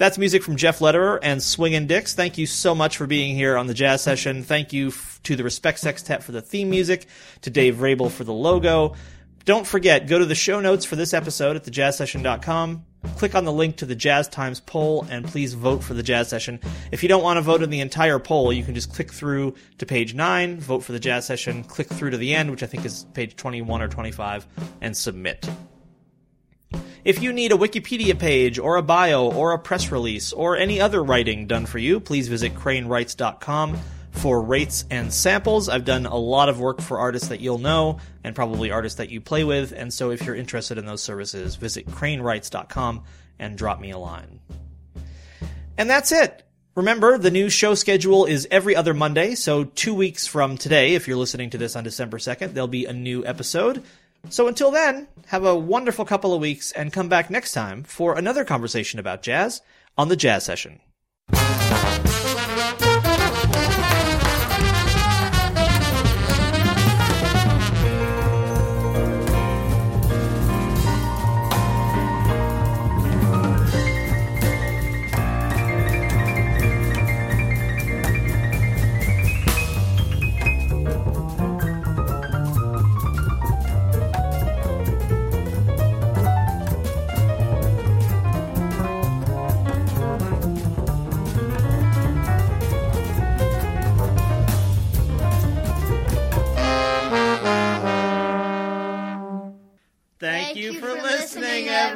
That's music from Jeff Lederer and Swingin' Dix. Thank you so much for being here on the jazz session. Thank you f- to the Respect Sextet for the theme music, to Dave Rabel for the logo. Don't forget, go to the show notes for this episode at thejazzsession.com. Click on the link to the Jazz Times poll and please vote for the jazz session. If you don't want to vote in the entire poll, you can just click through to page 9, vote for the jazz session, click through to the end, which I think is page 21 or 25, and submit. If you need a Wikipedia page or a bio or a press release or any other writing done for you, please visit cranewrites.com for rates and samples. I've done a lot of work for artists that you'll know and probably artists that you play with, and so if you're interested in those services, visit cranewrites.com and drop me a line. And that's it. Remember, the new show schedule is every other Monday, so two weeks from today, if you're listening to this on December 2nd, there'll be a new episode. So until then, have a wonderful couple of weeks and come back next time for another conversation about jazz on the Jazz Session.